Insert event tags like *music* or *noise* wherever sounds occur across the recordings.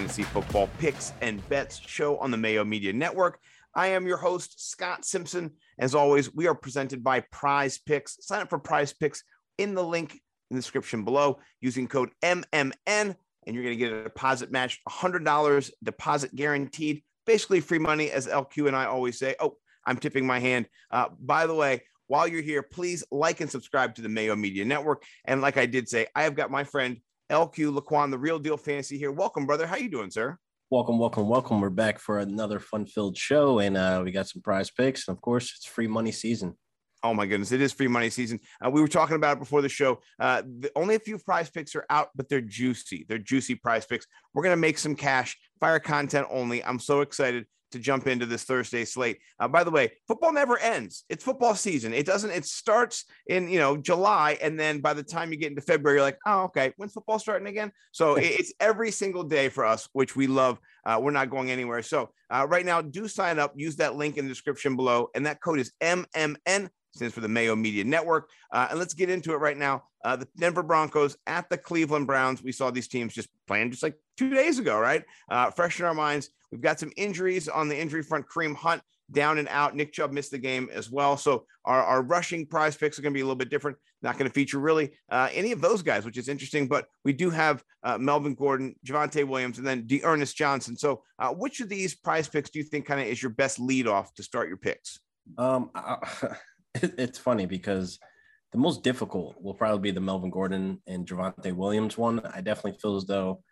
Fantasy Football Picks and Bets show on the Mayo Media Network. I am your host, Scott Simpson. As always, we are presented by Prize Picks. Sign up for Prize Picks in the link in the description below using code MMN, and you're going to get a deposit match $100 deposit guaranteed. Basically, free money, as LQ and I always say. Oh, I'm tipping my hand. Uh, by the way, while you're here, please like and subscribe to the Mayo Media Network. And like I did say, I have got my friend LQ Laquan, the real deal fantasy here. Welcome, brother. How you doing, sir? Welcome, welcome, welcome. We're back for another fun-filled show, and uh, we got some prize picks. And of course, it's free money season. Oh my goodness, it is free money season. Uh, we were talking about it before the show. Uh, the, only a few prize picks are out, but they're juicy. They're juicy prize picks. We're gonna make some cash. Fire content only. I'm so excited to jump into this Thursday slate. Uh, by the way, football never ends. It's football season. It doesn't. It starts in you know July, and then by the time you get into February, you're like, oh, okay, when's football starting again? So it's every single day for us, which we love. Uh, we're not going anywhere. So uh, right now, do sign up. Use that link in the description below, and that code is MMN stands for the Mayo Media Network. Uh, and let's get into it right now. Uh, the Denver Broncos at the Cleveland Browns. We saw these teams just playing just like two days ago, right? Uh, fresh in our minds. We've got some injuries on the injury front. Kareem Hunt down and out. Nick Chubb missed the game as well. So our, our rushing prize picks are going to be a little bit different. Not going to feature really uh, any of those guys, which is interesting. But we do have uh, Melvin Gordon, Javonte Williams, and then D'Ernest Johnson. So uh, which of these prize picks do you think kind of is your best lead off to start your picks? Um, *laughs* it's funny because the most difficult will probably be the Melvin Gordon and Javonte Williams one. I definitely feel as though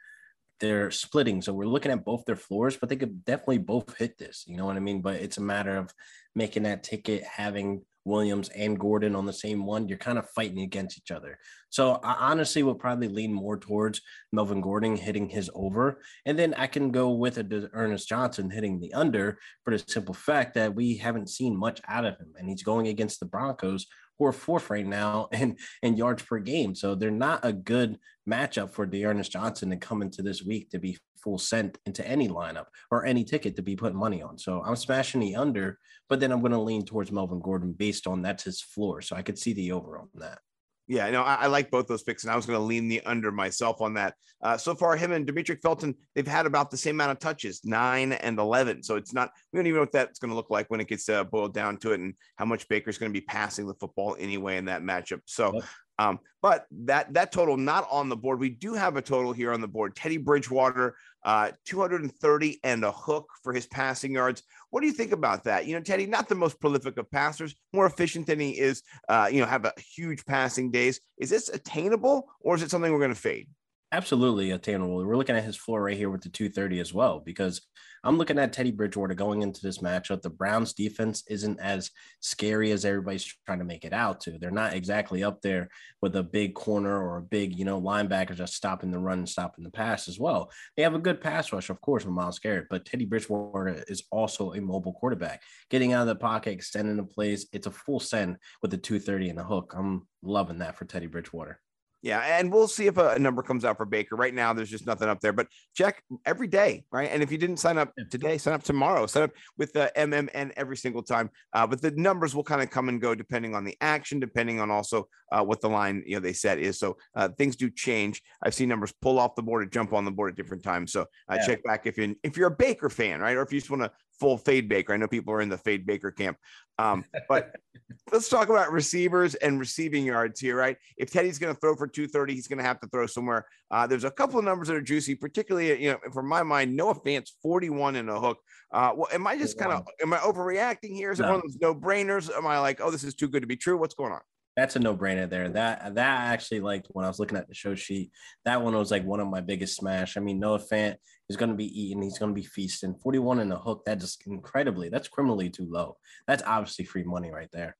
they're splitting. So we're looking at both their floors, but they could definitely both hit this. You know what I mean? But it's a matter of making that ticket, having Williams and Gordon on the same one. You're kind of fighting against each other. So I honestly would probably lean more towards Melvin Gordon hitting his over. And then I can go with a Ernest Johnson hitting the under for the simple fact that we haven't seen much out of him. And he's going against the Broncos, are fourth right now *laughs* in, in yards per game. So they're not a good matchup for D'Ernest Johnson to come into this week to be full sent into any lineup or any ticket to be put money on. So I'm smashing the under, but then I'm going to lean towards Melvin Gordon based on that's his floor. So I could see the over on that. Yeah, no, I, I, like both those picks, and I was going to lean the under myself on that. Uh, so far, him and Demetric Felton, they've had about the same amount of touches, nine and eleven. So it's not. We don't even know what that's going to look like when it gets uh, boiled down to it, and how much Baker's going to be passing the football anyway in that matchup. So. Um, but that that total not on the board. We do have a total here on the board. Teddy Bridgewater, uh, 230 and a hook for his passing yards. What do you think about that? You know, Teddy, not the most prolific of passers, more efficient than he is. Uh, you know, have a huge passing days. Is this attainable, or is it something we're going to fade? Absolutely attainable. We're looking at his floor right here with the 230 as well, because I'm looking at Teddy Bridgewater going into this matchup. The Browns defense isn't as scary as everybody's trying to make it out to. They're not exactly up there with a big corner or a big, you know, linebacker just stopping the run and stopping the pass as well. They have a good pass rush, of course, with Myles Garrett, but Teddy Bridgewater is also a mobile quarterback. Getting out of the pocket, extending the plays, it's a full send with the 230 and the hook. I'm loving that for Teddy Bridgewater. Yeah, and we'll see if a, number comes out for Baker. Right now, there's just nothing up there, but check every day, right? And if you didn't sign up today, sign up tomorrow. Sign up with the MMN every single time. Uh, but the numbers will kind of come and go depending on the action, depending on also uh, what the line you know they set is. So uh, things do change. I've seen numbers pull off the board and jump on the board at different times. So uh, yeah. check back if you if you're a Baker fan, right, or if you just want to full fade Baker. I know people are in the fade Baker camp. Um, but *laughs* let's talk about receivers and receiving yards here, right? If Teddy's going to throw for 230, he's going to have to throw somewhere. Uh, there's a couple of numbers that are juicy, particularly, you know, from my mind, Noah Fant's 41 in a hook. Uh, well, am I just kind of, am I overreacting here? Is no. it one of those no brainers? Am I like, oh, this is too good to be true? What's going on? That's a no-brainer there. That that I actually liked when I was looking at the show sheet, that one was like one of my biggest smash. I mean, Noah Fant is going to be eating, he's going to be feasting. 41 in a hook, that just incredibly, that's criminally too low. That's obviously free money right there.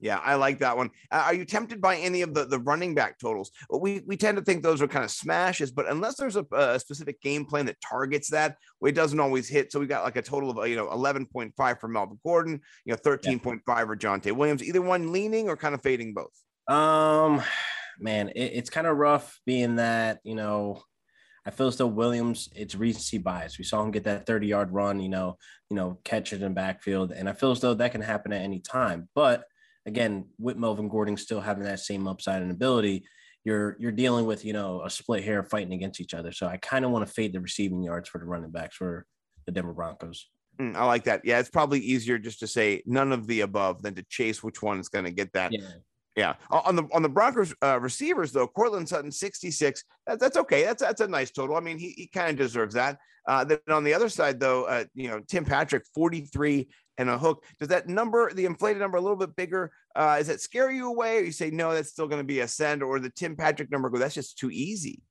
Yeah, I like that one. Uh, are you tempted by any of the, the running back totals? We we tend to think those are kind of smashes, but unless there's a, a specific game plan that targets that, it doesn't always hit. So we got like a total of you know 11.5 for Melvin Gordon, you know 13.5 yeah. for Javonte Williams. Either one leaning or kind of fading both. Um, man, it, it's kind of rough being that you know I feel as though Williams, it's recency bias. We saw him get that 30 yard run, you know, you know, catch it in backfield. And I feel as though that can happen at any time. But again, with Melvin Gordon still having that same upside and ability, you're you're dealing with you know a split hair fighting against each other. So I kind of want to fade the receiving yards for the running backs for the Denver Broncos. Mm, I like that. Yeah, it's probably easier just to say none of the above than to chase which one is going to get that. Yeah. Yeah. On the on the Broncos uh, receivers though, Courtland Sutton 66. That, that's okay. That's that's a nice total. I mean, he, he kind of deserves that. Uh, then on the other side though, uh, you know, Tim Patrick 43 and a hook. Does that number, the inflated number, a little bit bigger? Uh, does that scare you away, or you say no, that's still going to be a send, or the Tim Patrick number go? That's just too easy.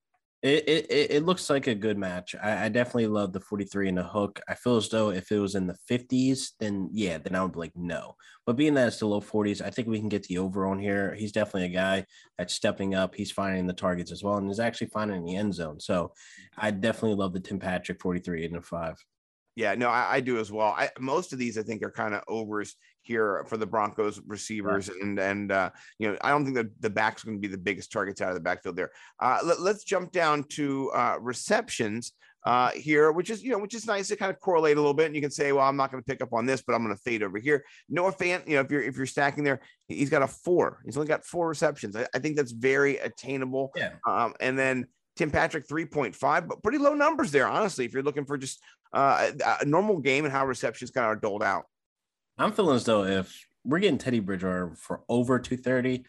It, it it looks like a good match. I, I, definitely love the 43 and the hook. I feel as though if it was in the 50s, then yeah, then I would be like no. But being that it's the low 40s, I think we can get the over on here. He's definitely a guy that's stepping up. He's finding the targets as well, and is actually finding the end zone. So I definitely love the Tim Patrick 43 and the five. Yeah, no, I, I, do as well. I, most of these I think are kind of overs here for the Broncos receivers, right. and and uh, you know I don't think that the back's going to be the biggest targets out of the backfield there. Uh, let, us jump down to uh, receptions uh, here, which is you know which is nice to kind of correlate a little bit, and you can say, well, I'm not going to pick up on this, but I'm going to fade over here. Noah Fant, you know, if you're if you're stacking there, he's got a four. He's only got four receptions. I, I think that's very attainable. Yeah. Um, and then Tim Patrick 3.5, but pretty low numbers there, honestly, if you're looking for just uh, a normal game and how receptions kind of are doled out. I'm feeling as though if we're getting Teddy Bridgewater for over 230,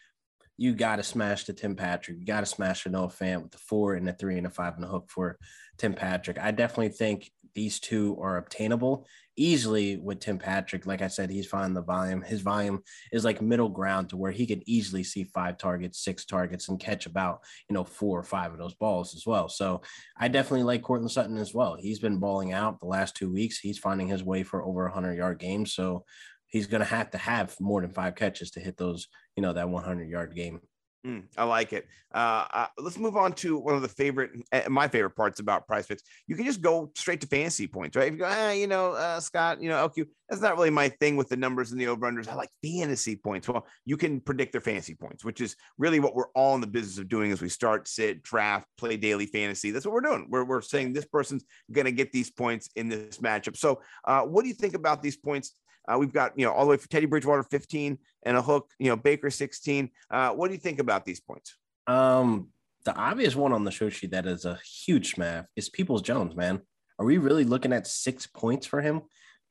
you got to smash the Tim Patrick. You got to smash the Noah Fant with the four and the three and the five and the hook for Tim Patrick. I definitely think these two are obtainable easily with Tim Patrick. Like I said, he's finding the volume. His volume is like middle ground to where he can easily see five targets, six targets, and catch about, you know, four or five of those balls as well. So I definitely like Courtland Sutton as well. He's been balling out the last two weeks. He's finding his way for over 100 yard games. So he's going to have to have more than five catches to hit those, you know, that 100 yard game. Mm, I like it. Uh, uh, let's move on to one of the favorite, uh, my favorite parts about Prize Picks. You can just go straight to fantasy points, right? If you go, ah, you know, uh, Scott, you know, LQ, that's not really my thing with the numbers and the over unders. I like fantasy points. Well, you can predict their fantasy points, which is really what we're all in the business of doing as we start, sit, draft, play daily fantasy. That's what we're doing. We're, we're saying this person's going to get these points in this matchup. So, uh, what do you think about these points? Uh, we've got, you know, all the way for Teddy Bridgewater 15 and a hook, you know, Baker 16. Uh, what do you think about these points? Um, the obvious one on the show sheet that is a huge smash is Peoples Jones, man. Are we really looking at six points for him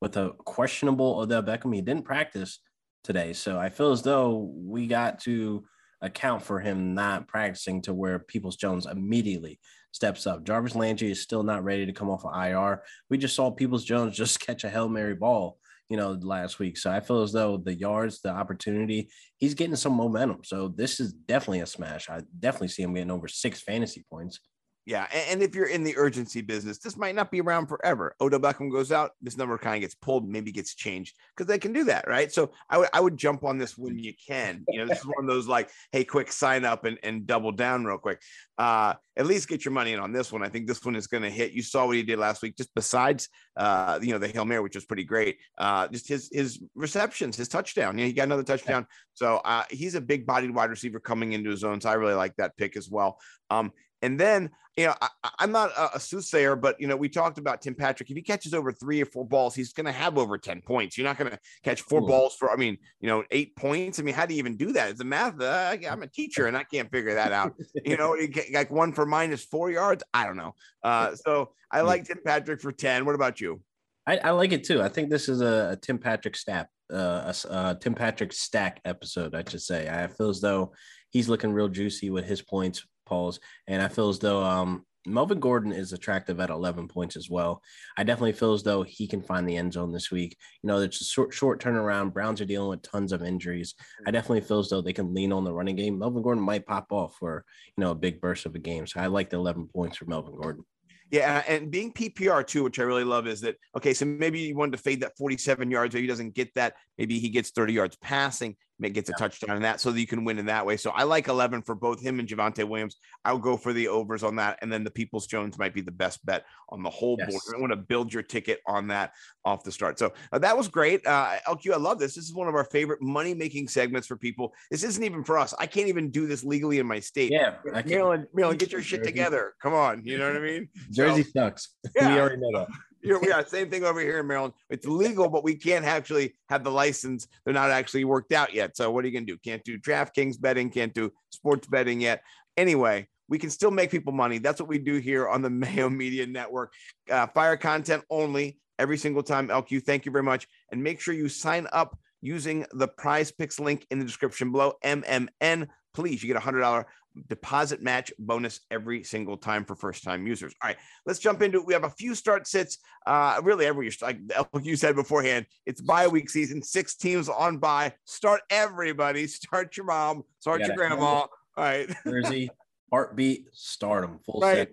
with a questionable Odell Beckham? He didn't practice today. So I feel as though we got to account for him not practicing to where Peoples Jones immediately steps up. Jarvis Landry is still not ready to come off of IR. We just saw Peoples Jones *laughs* just catch a Hail Mary ball you know, last week. So I feel as though the yards, the opportunity, he's getting some momentum. So this is definitely a smash. I definitely see him getting over six fantasy points. Yeah, and if you're in the urgency business, this might not be around forever. Odell Beckham goes out, this number kind of gets pulled, maybe gets changed because they can do that, right? So I would I would jump on this when you can. You know, this is one of those like, hey, quick sign up and, and double down real quick. Uh, at least get your money in on this one. I think this one is going to hit. You saw what he did last week. Just besides, uh, you know, the hail mary, which was pretty great. Uh, just his his receptions, his touchdown. You know, he got another touchdown. So uh, he's a big bodied wide receiver coming into his own. So I really like that pick as well. Um, and then, you know, I, am not a, a, soothsayer, but, you know, we talked about Tim Patrick. If he catches over three or four balls, he's going to have over 10 points. You're not going to catch four Ooh. balls for, I mean, you know, eight points. I mean, how do you even do that? It's a math. Uh, I'm a teacher and I can't figure that out. *laughs* you know, you get like one for minus four yards. I don't know. Uh, *laughs* so I like Tim Patrick for 10. What about you? I, I like it too. I think this is a, a Tim Patrick stat, uh, a, a Tim Patrick stack episode, I should say. I feel as though he's looking real juicy with his points polls. And I feel as though um, Melvin Gordon is attractive at 11 points as well. I definitely feel as though he can find the end zone this week. You know, it's a short, short turnaround. Browns are dealing with tons of injuries. I definitely feel as though they can lean on the running game. Melvin Gordon might pop off for, you know, a big burst of a game. So I like the 11 points for Melvin Gordon. Yeah, and being PPR too, which I really love, is that okay? So maybe you wanted to fade that 47 yards, maybe he doesn't get that. Maybe he gets 30 yards passing gets a touchdown in that so that you can win in that way. So I like 11 for both him and Javonte Williams. I'll go for the overs on that. And then the Peoples Jones might be the best bet on the whole yes. board. I want to build your ticket on that off the start. So uh, that was great. Uh, LQ, I love this. This is one of our favorite money making segments for people. This isn't even for us. I can't even do this legally in my state. Yeah. Maryland, Maryland, get your shit together. Come on. You know what I mean? Jersey so, sucks. Yeah. We already know that. Yeah, we got same thing over here in Maryland. It's legal, but we can't actually have the license. They're not actually worked out yet. So what are you gonna do? Can't do DraftKings betting, can't do sports betting yet. Anyway, we can still make people money. That's what we do here on the *laughs* Mayo Media Network. Uh, fire content only every single time. LQ, thank you very much. And make sure you sign up using the prize picks link in the description below. MMN, please, you get a $100 deposit match bonus every single time for first time users. All right, let's jump into it. We have a few start sits. Uh, really, every like *laughs* you said beforehand, it's bye week season. Six teams on bye. Start everybody. Start your mom. Start your grandma. All right. *laughs* Jersey, heartbeat, start them full right. set.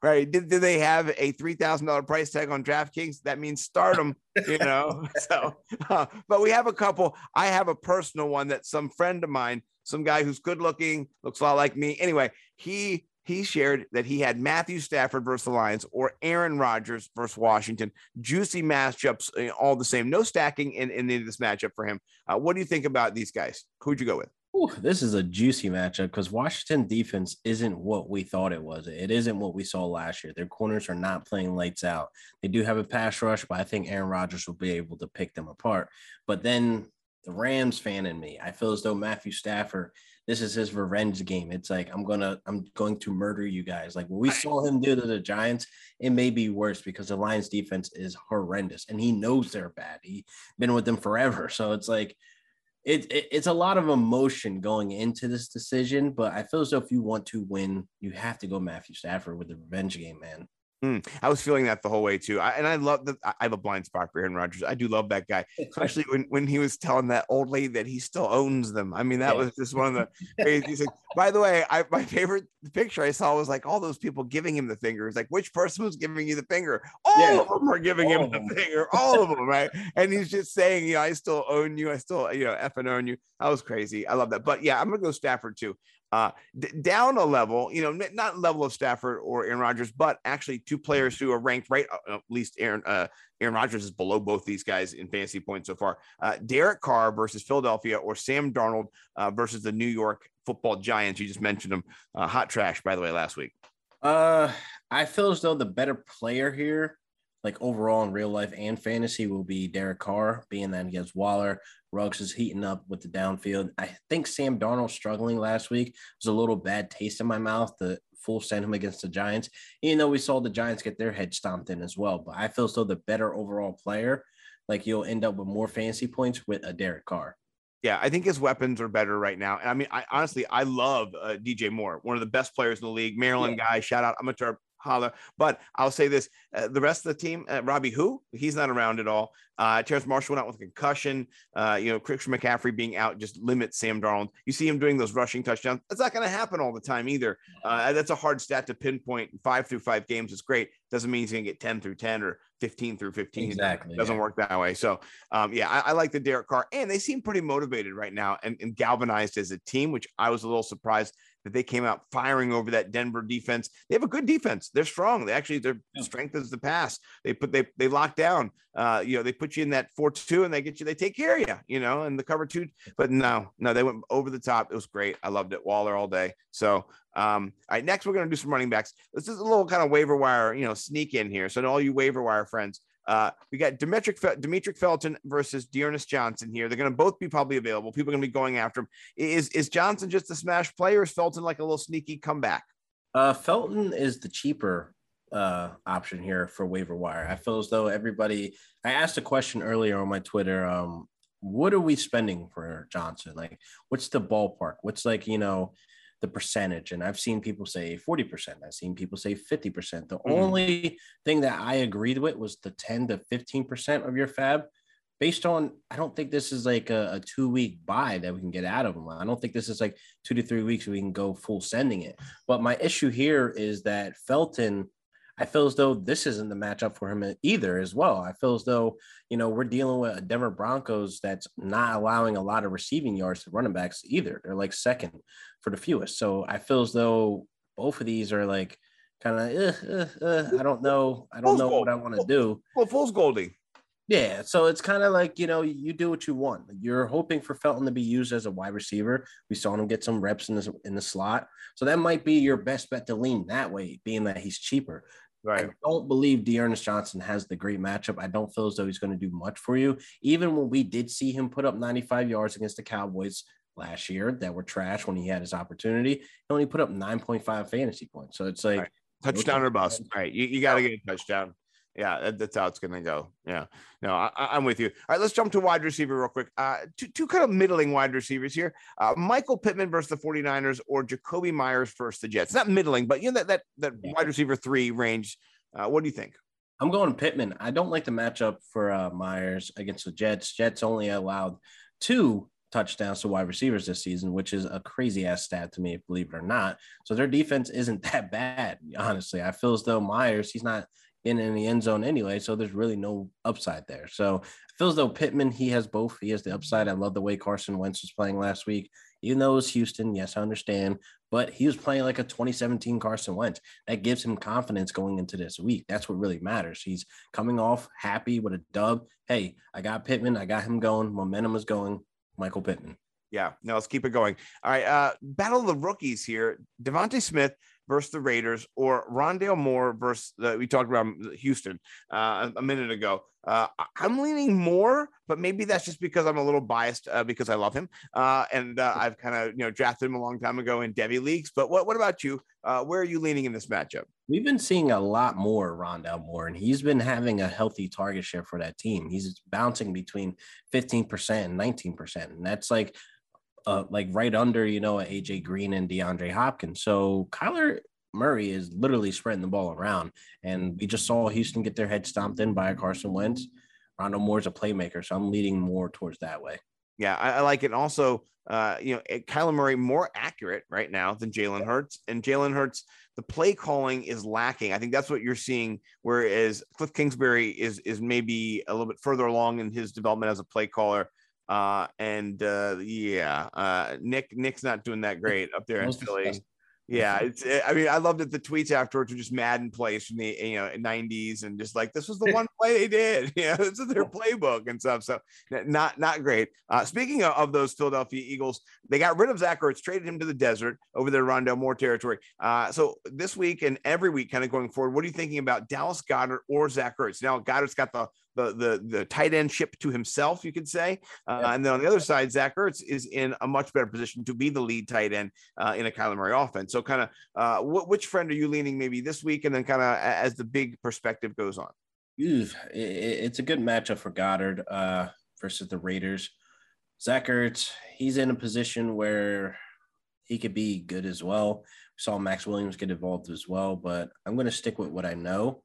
Right. Did, did they have a $3,000 price tag on DraftKings? That means start them, you know? *laughs* so, uh, but we have a couple. I have a personal one that some friend of mine some guy who's good looking, looks a lot like me. Anyway, he he shared that he had Matthew Stafford versus the Lions or Aaron Rodgers versus Washington. Juicy matchups, all the same. No stacking in, in this matchup for him. Uh, what do you think about these guys? Who'd you go with? Ooh, this is a juicy matchup because Washington defense isn't what we thought it was. It isn't what we saw last year. Their corners are not playing lights out. They do have a pass rush, but I think Aaron Rodgers will be able to pick them apart. But then the Rams fan in me. I feel as though Matthew Stafford, this is his revenge game. It's like I'm gonna, I'm going to murder you guys. Like what we saw him do to the Giants, it may be worse because the Lions defense is horrendous and he knows they're bad. He been with them forever. So it's like it, it, it's a lot of emotion going into this decision, but I feel as though if you want to win, you have to go Matthew Stafford with the revenge game, man. Mm, I was feeling that the whole way too. I, and I love that. I have a blind spot for Aaron Rodgers. I do love that guy, *laughs* especially when, when he was telling that old lady that he still owns them. I mean, that was just one of the crazy things. By the way, I, my favorite picture I saw was like all those people giving him the finger. It's like, which person was giving you the finger? All yeah. of them are giving all him the finger. All of them, right? And he's just saying, you know, I still own you. I still, you know, effing own you. That was crazy. I love that. But yeah, I'm going to go Stafford too uh, d- down a level, you know, n- not level of Stafford or Aaron Rodgers, but actually two players who are ranked right. Uh, at least Aaron uh, Aaron Rodgers is below both these guys in fantasy points so far. Uh, Derek Carr versus Philadelphia or Sam Darnold uh, versus the New York Football Giants. You just mentioned them. Uh, hot trash, by the way, last week. Uh, I feel as though the better player here like overall in real life and fantasy will be Derek Carr, being that he has Waller. Ruggs is heating up with the downfield. I think Sam Darnold struggling last week was a little bad taste in my mouth. The full send him against the Giants, even though we saw the Giants get their head stomped in as well. But I feel so the better overall player, like you'll end up with more fantasy points with a Derek Carr. Yeah, I think his weapons are better right now. And I mean, I honestly, I love uh, DJ Moore, one of the best players in the league. Maryland yeah. guy, shout out. I'm a Terp holler. But I'll say this: uh, the rest of the team, uh, Robbie, who he's not around at all. Uh, Terrace Marshall went out with a concussion. Uh, you know, Christian McCaffrey being out just limits Sam Darnold. You see him doing those rushing touchdowns. That's not going to happen all the time either. Uh, that's a hard stat to pinpoint. Five through five games is great. Doesn't mean he's going to get ten through ten or 15 through 15. Exactly. It doesn't yeah. work that way. So, um, yeah, I, I, like the Derek Carr, and they seem pretty motivated right now and, and, galvanized as a team, which I was a little surprised that they came out firing over that Denver defense. They have a good defense. They're strong. They actually their yeah. strength is the pass. They put they they lock down. Uh, you know, they put you in that four two and they get you. They take care of you. You know, and the cover two. But no, no, they went over the top. It was great. I loved it. Waller all day. So um, all right, next we're going to do some running backs. This is a little kind of waiver wire, you know, sneak in here. So, to all you waiver wire friends, uh, we got Demetric Demetric Felton versus D'Ernest Johnson here. They're going to both be probably available. People are going to be going after him. Is is Johnson just a smash player? Is Felton like a little sneaky comeback? Uh, Felton is the cheaper uh, option here for waiver wire. I feel as though everybody. I asked a question earlier on my Twitter. Um, what are we spending for Johnson? Like, what's the ballpark? What's like you know the percentage. And I've seen people say 40%. I've seen people say 50%. The mm-hmm. only thing that I agreed with was the 10 to 15% of your fab based on, I don't think this is like a, a two week buy that we can get out of them. I don't think this is like two to three weeks we can go full sending it. But my issue here is that Felton I feel as though this isn't the matchup for him either, as well. I feel as though, you know, we're dealing with a Denver Broncos that's not allowing a lot of receiving yards to running backs either. They're like second for the fewest. So I feel as though both of these are like kind of, uh, uh, uh, I don't know. I don't know what I want to do. Well, Fool's Goldie. Yeah, so it's kind of like you know you do what you want. You're hoping for Felton to be used as a wide receiver. We saw him get some reps in the in the slot, so that might be your best bet to lean that way, being that he's cheaper. Right. I don't believe D'Ernest Johnson has the great matchup. I don't feel as though he's going to do much for you. Even when we did see him put up 95 yards against the Cowboys last year that were trash when he had his opportunity. He only put up 9.5 fantasy points. So it's like right. touchdown or bust. All right. You, you got to get a touchdown. Yeah, that's how it's going to go. Yeah. No, I, am with you. All right, let's jump to wide receiver real quick. Uh, two, two kind of middling wide receivers here. Uh, Michael Pittman versus the 49ers or Jakobi Meyers versus the Jets. Not middling, but you know that that, that yeah. wide receiver three range. Uh, what do you think? I'm going Pittman. I don't like the matchup for uh, Meyers against the Jets. Jets only allowed two touchdowns to wide receivers this season, which is a crazy ass stat to me, believe it or not. So their defense isn't *laughs* that bad, honestly. I feel as though Meyers, he's not in, in the end zone anyway. So there's really no upside there. So it feels though Pittman, he has both. He has the upside. I love the way Carson Wentz was playing last week. Even though it was Houston, yes, I understand, but he was playing like a 2017 Carson Wentz. That gives him confidence going into this week. That's what really matters. He's coming off happy with a dub. Hey, I got Pittman. I got him going. Momentum is going. Michael Pittman. Yeah, no, let's keep it going. All right, uh, battle of the rookies here. DeVonta Smith versus the Raiders, or Rondale Moore versus we talked about Houston uh, a minute ago. Uh, I'm leaning more, but maybe that's just because I'm a little biased uh, because I love him uh, and uh, I've kind of you know drafted him a long time ago in Devy leagues. But what what about you? where are you leaning in this matchup? We've been seeing a lot more Rondale Moore, and he's been having a healthy target share for that team. He's bouncing between 15% and 19%, and that's like uh, like right under, you know, AJ Green and DeAndre Hopkins. So Kyler Murray is literally spreading the ball around. And we just saw Houston get their head stomped in by Carson Wentz. Rondo Moore's a playmaker, so I'm leading more towards that way. Yeah, I, I like it. Also, uh, you know, Kyler Murray more accurate right now than Jalen Hurts, and Jalen Hurts, the play calling is lacking. I think that's what you're seeing. Whereas Cliff Kingsbury is is maybe a little bit further along in his development as a play caller. Uh, and uh, yeah, uh, Nick Nick's not doing that *laughs* great up there in Philly. Yeah, it's. Eh, I mean, I loved it. The tweets afterwards were just Madden plays from the you know '90s, and just like this was the *laughs* one play they did. *laughs* Yeah, this is their playbook and stuff. So not not great. Uh, speaking of, of, those Philadelphia Eagles, they got rid of Zach Ertz, traded him to the desert over there, Rondale Moore territory. Uh, so this week and every week, kind of going forward, what are you thinking about Dallas Goedert or Zach Ertz? Now Goedert's got the the the the tight end ship to himself, you could say. Uh, yeah. And then on the other side, Zach Ertz is in a much better position to be the lead tight end uh, in a Kyler Murray offense. So, kind of, uh, wh- which friend are you leaning maybe this week, and then kind of as the big perspective goes on? It's a good matchup for Goedert uh, versus the Raiders. Zach Ertz, he's in a position where he could be good as well. We saw Maxx Williams get involved as well, but I'm going to stick with what I know.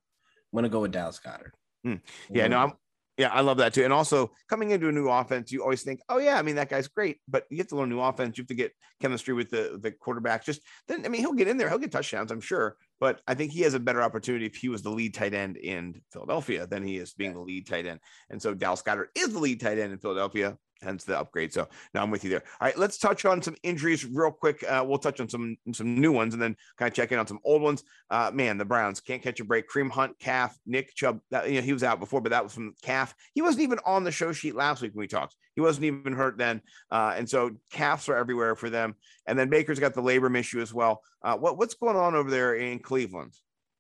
I'm going to go with Dallas Goedert. Mm. Yeah, no, I'm yeah, I love that too. And also coming into a new offense, you always think, oh yeah, I mean that guy's great, but you have to learn new offense. You have to get chemistry with the the quarterback. Just then, I mean, he'll get in there, he'll get touchdowns, I'm sure. But I think he has a better opportunity if he was the lead tight end in Philadelphia than he is being yeah. the lead tight end. And so Dallas Goedert is the lead tight end in Philadelphia hence the upgrade. So now I'm with you there. All right, let's touch on some injuries real quick. Uh, we'll touch on some some new ones and then kind of check in on some old ones. Uh, man, the Browns can't catch a break. Kareem Hunt, calf, Nick Chubb. That, you know he was out before, but that was from calf. He wasn't even on the show sheet last week when we talked. He wasn't even hurt then, uh, and so calves are everywhere for them. And then Baker's got the labrum issue as well. Uh, what what's going on over there in Cleveland?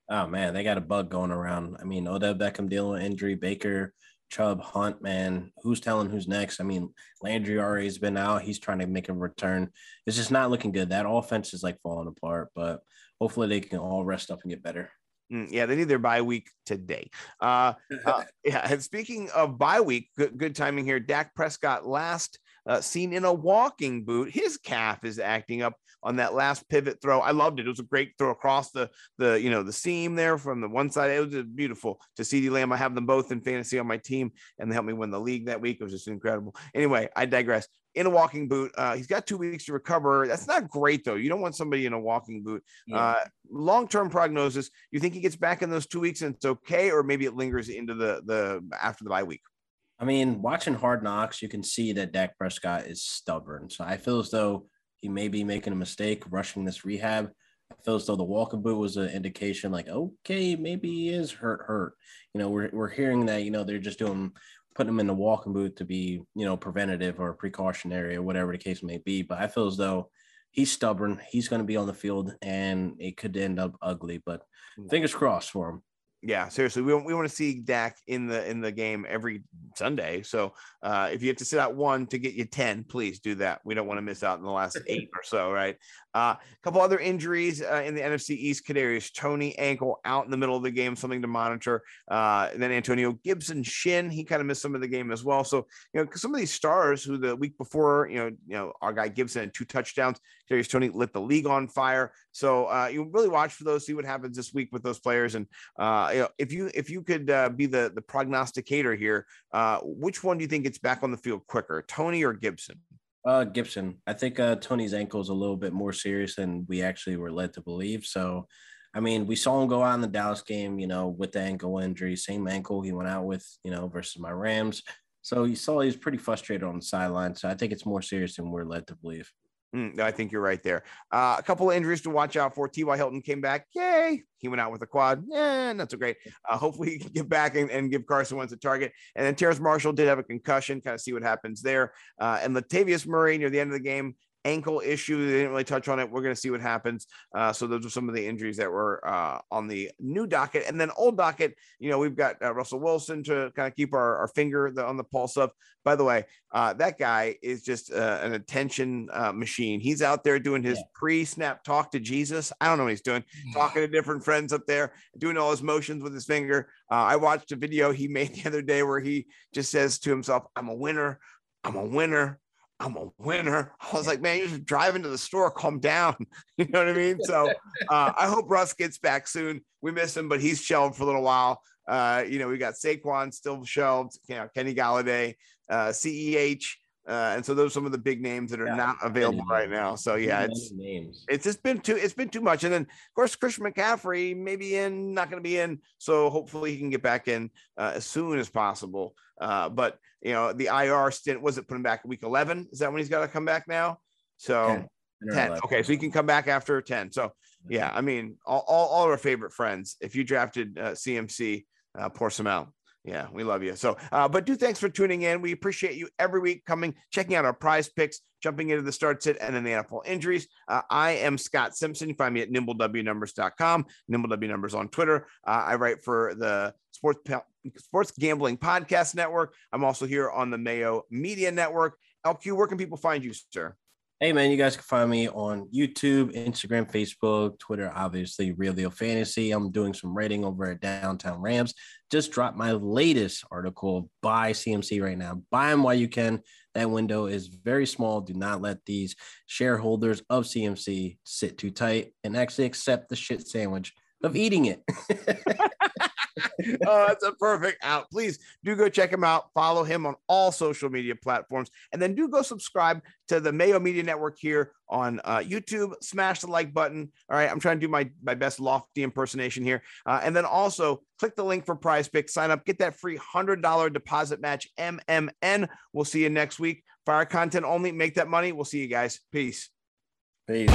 Oh man, they got a bug going around. I mean, Odell Beckham dealing with injury, Baker Chubb, Hunt, man, who's telling who's next? I mean, Landry already has been out. He's trying to make a return. It's just not looking good. That offense is like falling apart, but hopefully they can all rest up and get better. Mm, yeah, they need their bye week today. Uh, uh, *laughs* yeah, and speaking of bye week, good, good timing here. Dak Prescott last uh, seen in a walking boot. His calf is acting up on that last pivot throw. I loved it. It was a great throw across the the you know the seam there from the one side. It was beautiful to CeeDee Lamb. I have them both in fantasy on my team, and they helped me win the league that week. It was just incredible. Anyway, I digress. In a walking boot, uh, he's got two weeks to recover. That's not great though. You don't want somebody in a walking boot. Yeah. Uh, Long term prognosis. You think he gets back in those two weeks and it's okay, or maybe it lingers into the the after the bye week. I mean, watching Hard Knocks, you can see that Dak Prescott is stubborn. So I feel as though he may be making a mistake rushing this rehab. I feel as though the walking boot was an indication, like, okay, maybe he is hurt, hurt. You know, we're, we're hearing that, you know, they're just doing, putting him in the walking boot to be, you know, preventative or precautionary or whatever the case may be. But I feel as though he's stubborn. He's going to be on the field and it could end up ugly, but hmm. fingers crossed for him. Yeah, seriously, we want, we want to see Dak in the in the game every Sunday. So uh, if you have to sit out one to get you ten, please do that. We don't want to miss out in the last *laughs* eight or so, right? A uh, couple other injuries uh, in the NFC East. Kadarius Toney ankle out in the middle of the game, something to monitor. Uh, then Antonio Gibson shin, he kind of missed some of the game as well. So you know, some of these stars who the week before, you know, you know, our guy Gibson had two touchdowns. Kadarius Toney lit the league on fire. So uh, you really watch for those, see what happens this week with those players. And uh, you know, if you if you could uh, be the the prognosticator here, uh, which one do you think gets back on the field quicker, Toney or Gibson? Uh, Gibson. I think uh, Toney's ankle is a little bit more serious than we actually were led to believe. So, I mean, we saw him go out in the Dallas game, you know, with the ankle injury, same ankle he went out with, you know, versus my Rams. So you saw he was pretty frustrated on the sideline. So I think it's more serious than we're led to believe. Mm, I think you're right there. Uh, a couple of injuries to watch out for. T.Y. Hilton came back. Yay. He went out with a quad. Yeah, not so great. Uh, hopefully he can get back and, and, give Carson Wentz a target. And then Terrace Marshall did have a concussion. Kind of see what happens there. Uh, and Latavius Murray near the end of the game ankle issue. They didn't really touch on it. We're going to see what happens. Uh, so those are some of the injuries that were uh, on the new docket, and then old docket. You know, we've got uh, Russell Wilson to kind of keep our, our finger the, on the pulse of. By the way, uh, that guy is just uh, an attention uh, machine. He's out there doing his yeah. pre-snap talk to Jesus. I don't know what he's doing, talking to different friends up there, doing all his motions with his finger. I watched a video he made the other day where he just says to himself, "I'm a winner." I'm a winner. I'm a winner. I was like, man, you're just driving to the store, calm down. *laughs* You know what I mean? So uh, I hope Russ gets back soon. We miss him, but he's shelved for a little while. Uh, you know, we got Saquon still shelved, you know, Kenny Golladay, uh, CEH. Uh, and so those are some of the big names that are yeah, not available right now. So yeah, it's names. it's just been too it's been too much. And then of course Christian McCaffrey maybe in, not going to be in. So hopefully he can get back in uh, as soon as possible. Uh, but you know, the IR stint was it put him back week 11? Is that when he's got to come back now? So 10. 10. Okay, so he can come back after 10. So yeah, I mean, all, all, all our favorite friends. If you drafted uh, CMC, uh, pour some out. Yeah, we love you. So, uh, but do thanks for tuning in. We appreciate you every week coming, checking out our prize picks, jumping into the start sit and then the NFL injuries. Uh, I am Scott Simpson. You find me at nimblewnumbers.com, nimblewnumbers Numbers on Twitter. Uh, I write for the Sports Sports Gambling Podcast Network. I'm also here on the Mayo Media Network. LQ, where can people find you, sir? Hey man, you guys can find me on YouTube, Instagram, Facebook, Twitter, obviously, Real Deal Fantasy. I'm doing some writing over at Downtown Rams. Just dropped my latest article by CMC right now. Buy them while you can. That window is very small. Do not let these shareholders of CMC sit too tight and actually accept the shit sandwich of eating it. *laughs* oh, that's a perfect out. Please do go check him out. Follow him on all social media platforms. And then do go subscribe to the Mayo Media Network here on uh, YouTube. Smash the like button. All right. I'm trying to do my, my best lofty impersonation here. Uh, and then also click the link for prize pick, sign up, get that free $100 deposit match, MMN. We'll see you next week. Fire content only. Make that money. We'll see you guys. Peace. Peace.